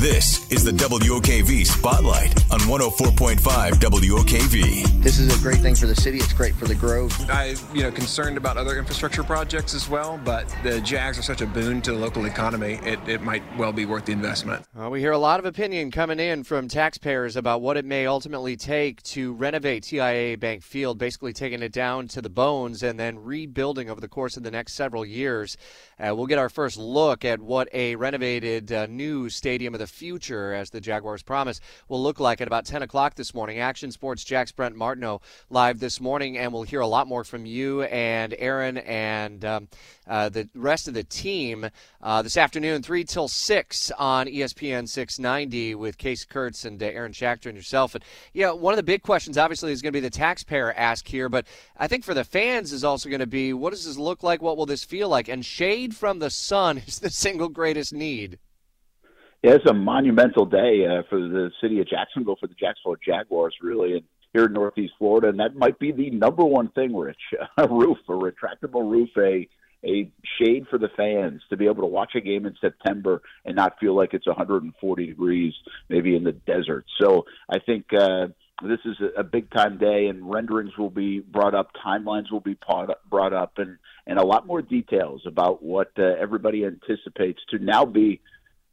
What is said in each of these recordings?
This is the WOKV Spotlight on 104.5 WOKV. This is a great thing for the city. It's great for the Grove. I, you know, concerned about other infrastructure projects as well, but the Jags are such a boon to the local economy. It, it might well be worth the investment. Well, we hear a lot of opinion coming in from taxpayers about what it may ultimately take to renovate TIAA Bank Field, basically taking it down to the bones and then rebuilding over the course of the next several years. Uh, we'll get our first look at what a renovated uh, new stadium of the future, as the Jaguars promise, will look like at about 10 o'clock this morning. Action Sports Jax Brent Martineau live this morning, and we'll hear a lot more from you and Aaron and um, uh, the rest of the team uh, this afternoon, 3 till 6 on ESPN 690 with Case Kurtz and uh, Aaron Schachter and yourself. And, yeah, one of the big questions, obviously, is going to be the taxpayer ask here, but I think for the fans is also going to be what does this look like? What will this feel like? And shade from the sun is the single greatest need. Yeah, it's a monumental day uh, for the city of Jacksonville, for the Jacksonville Jaguars, really, and here in Northeast Florida. And that might be the number one thing, Rich: a roof, a retractable roof, a a shade for the fans to be able to watch a game in September and not feel like it's 140 degrees, maybe in the desert. So I think. Uh, this is a, big time day, and renderings will be brought up, timelines will be brought up, and and a lot more details about what uh, everybody anticipates to now be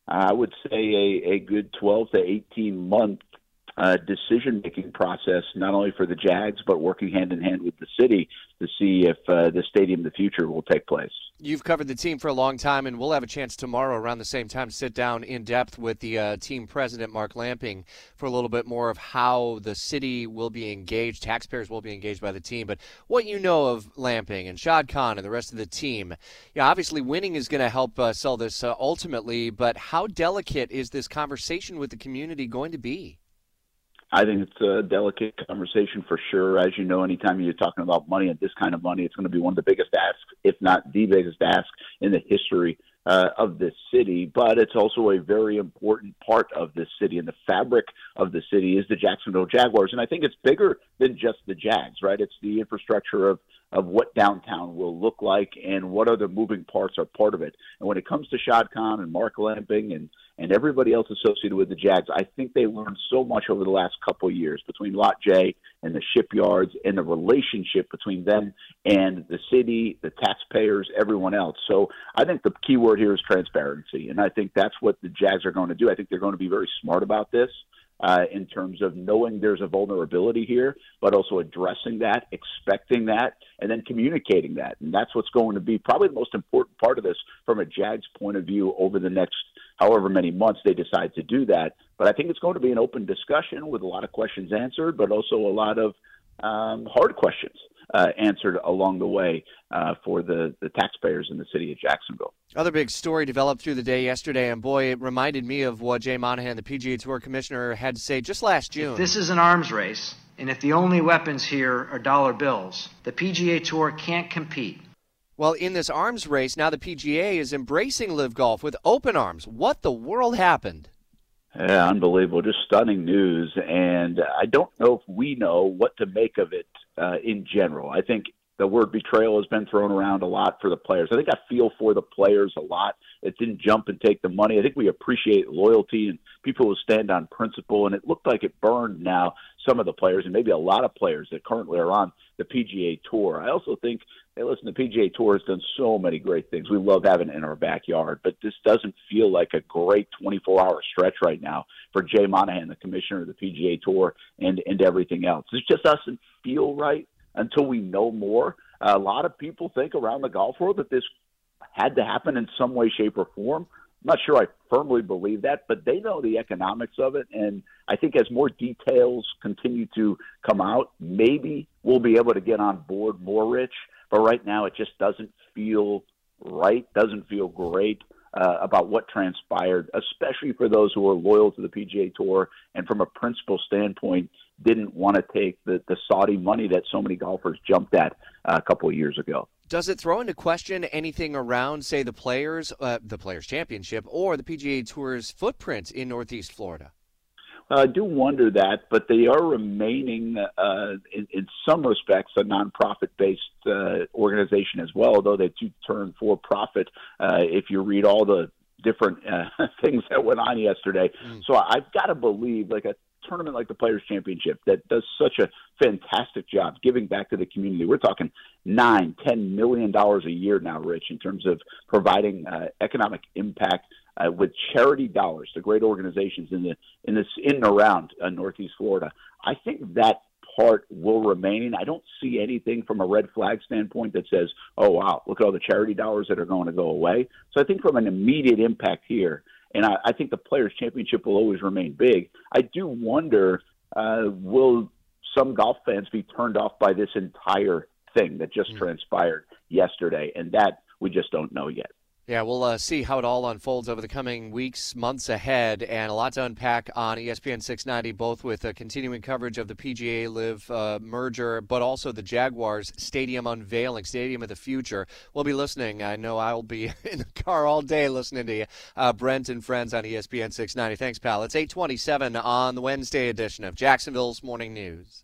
I would say a, a good 12 to 18 month uh, decision making process, not only for the Jags, but working hand in hand with the city to see if uh, the stadium of the future will take place. You've covered the team for a long time, and we'll have a chance tomorrow around the same time to sit down in depth with the uh, team president, Mark Lamping, for a little bit more of how the city will be engaged, taxpayers will be engaged by the team. But what you know of Lamping and Shad Khan and the rest of the team, yeah, obviously winning is going to help uh, sell this uh, ultimately, but how delicate is this conversation with the community going to be? I think it's a delicate conversation for sure. As you know, anytime you're talking about money and this kind of money, it's going to be one of the biggest asks, if not the biggest ask in the history uh, of this city. But it's also a very important part of this city, and the fabric of the city is the Jacksonville Jaguars. And I think it's bigger than just the Jags, right? It's the infrastructure of of what downtown will look like and what other moving parts are part of it. And when it comes to Shad Khan and Mark Lamping and and everybody else associated with the Jags, I think they learned so much over the last couple of years between Lot J and the shipyards and the relationship between them and the city, the taxpayers, everyone else. So I think the key word here is transparency, and I think that's what the Jags are going to do. I think they're going to be very smart about this uh, in terms of knowing there's a vulnerability here, but also addressing that, expecting that, and then communicating that. And that's what's going to be probably the most important part of this from a Jags point of view over the next however many months they decide to do that. But I think it's going to be an open discussion with a lot of questions answered, but also a lot of um, hard questions uh, answered along the way uh, for the, the taxpayers in the city of Jacksonville. Other big story developed through the day yesterday, and boy, it reminded me of what Jay Monahan, the PGA Tour commissioner, had to say just last June. If this is an arms race, and if the only weapons here are dollar bills, the PGA Tour can't compete. Well, in this arms race, now the PGA is embracing LIV Golf with open arms. What the world happened? Yeah, unbelievable. Just stunning news. And I don't know if we know what to make of it uh, in general. I think the word betrayal has been thrown around a lot for the players. I think I feel for the players a lot that didn't jump and take the money. I think we appreciate loyalty and people who stand on principle. And it looked like it burned now some of the players and maybe a lot of players that currently are on the PGA Tour. I also think, hey, listen, the PGA Tour has done so many great things. We love having it in our backyard, but this doesn't feel like a great 24 hour stretch right now for Jay Monahan, the commissioner of the PGA Tour, and, and everything else. It just doesn't feel right until we know more. A lot of people think around the golf world that this had to happen in some way, shape, or form. I'm not sure I firmly believe that, but they know the economics of it. And I think as more details continue to come out, maybe we'll be able to get on board more, Rich. But right now, it just doesn't feel right, doesn't feel great uh, about what transpired, especially for those who are loyal to the PGA Tour and from a principle standpoint didn't want to take the, the Saudi money that so many golfers jumped at uh, a couple of years ago. Does it throw into question anything around, say, the players, uh, the Players Championship, or the PGA Tour's footprint in Northeast Florida? I do wonder that, but they are remaining, uh, in, in, some respects, a nonprofit-based uh, organization as well. Although they do turn for profit, uh, if you read all the different uh, things that went on yesterday. Mm. So I've got to believe, like a tournament like the Players Championship that does such a fantastic job giving back to the community. We're talking nine, ten million dollars a year now, Rich, in terms of providing uh, economic impact uh, with charity dollars to great organizations in the in this in and around uh, Northeast Florida. I think that part will remain. I don't see anything from a red flag standpoint that says, "Oh wow, look at all the charity dollars that are going to go away." So I think from an immediate impact here, and I, I think the Players Championship will always remain big. I do wonder, uh, will some golf fans be turned off by this entire thing that just mm. transpired yesterday, and that we just don't know yet. Yeah, we'll uh, see how it all unfolds over the coming weeks, months ahead, and a lot to unpack on ESPN 690, both with uh, continuing coverage of the PGA LIV uh, merger, but also the Jaguars stadium unveiling, Stadium of the Future. We'll be listening. I know I'll be in the car all day listening to you, uh, Brent and friends on ESPN 690. Thanks, pal. It's 827 on the Wednesday edition of Jacksonville's Morning News.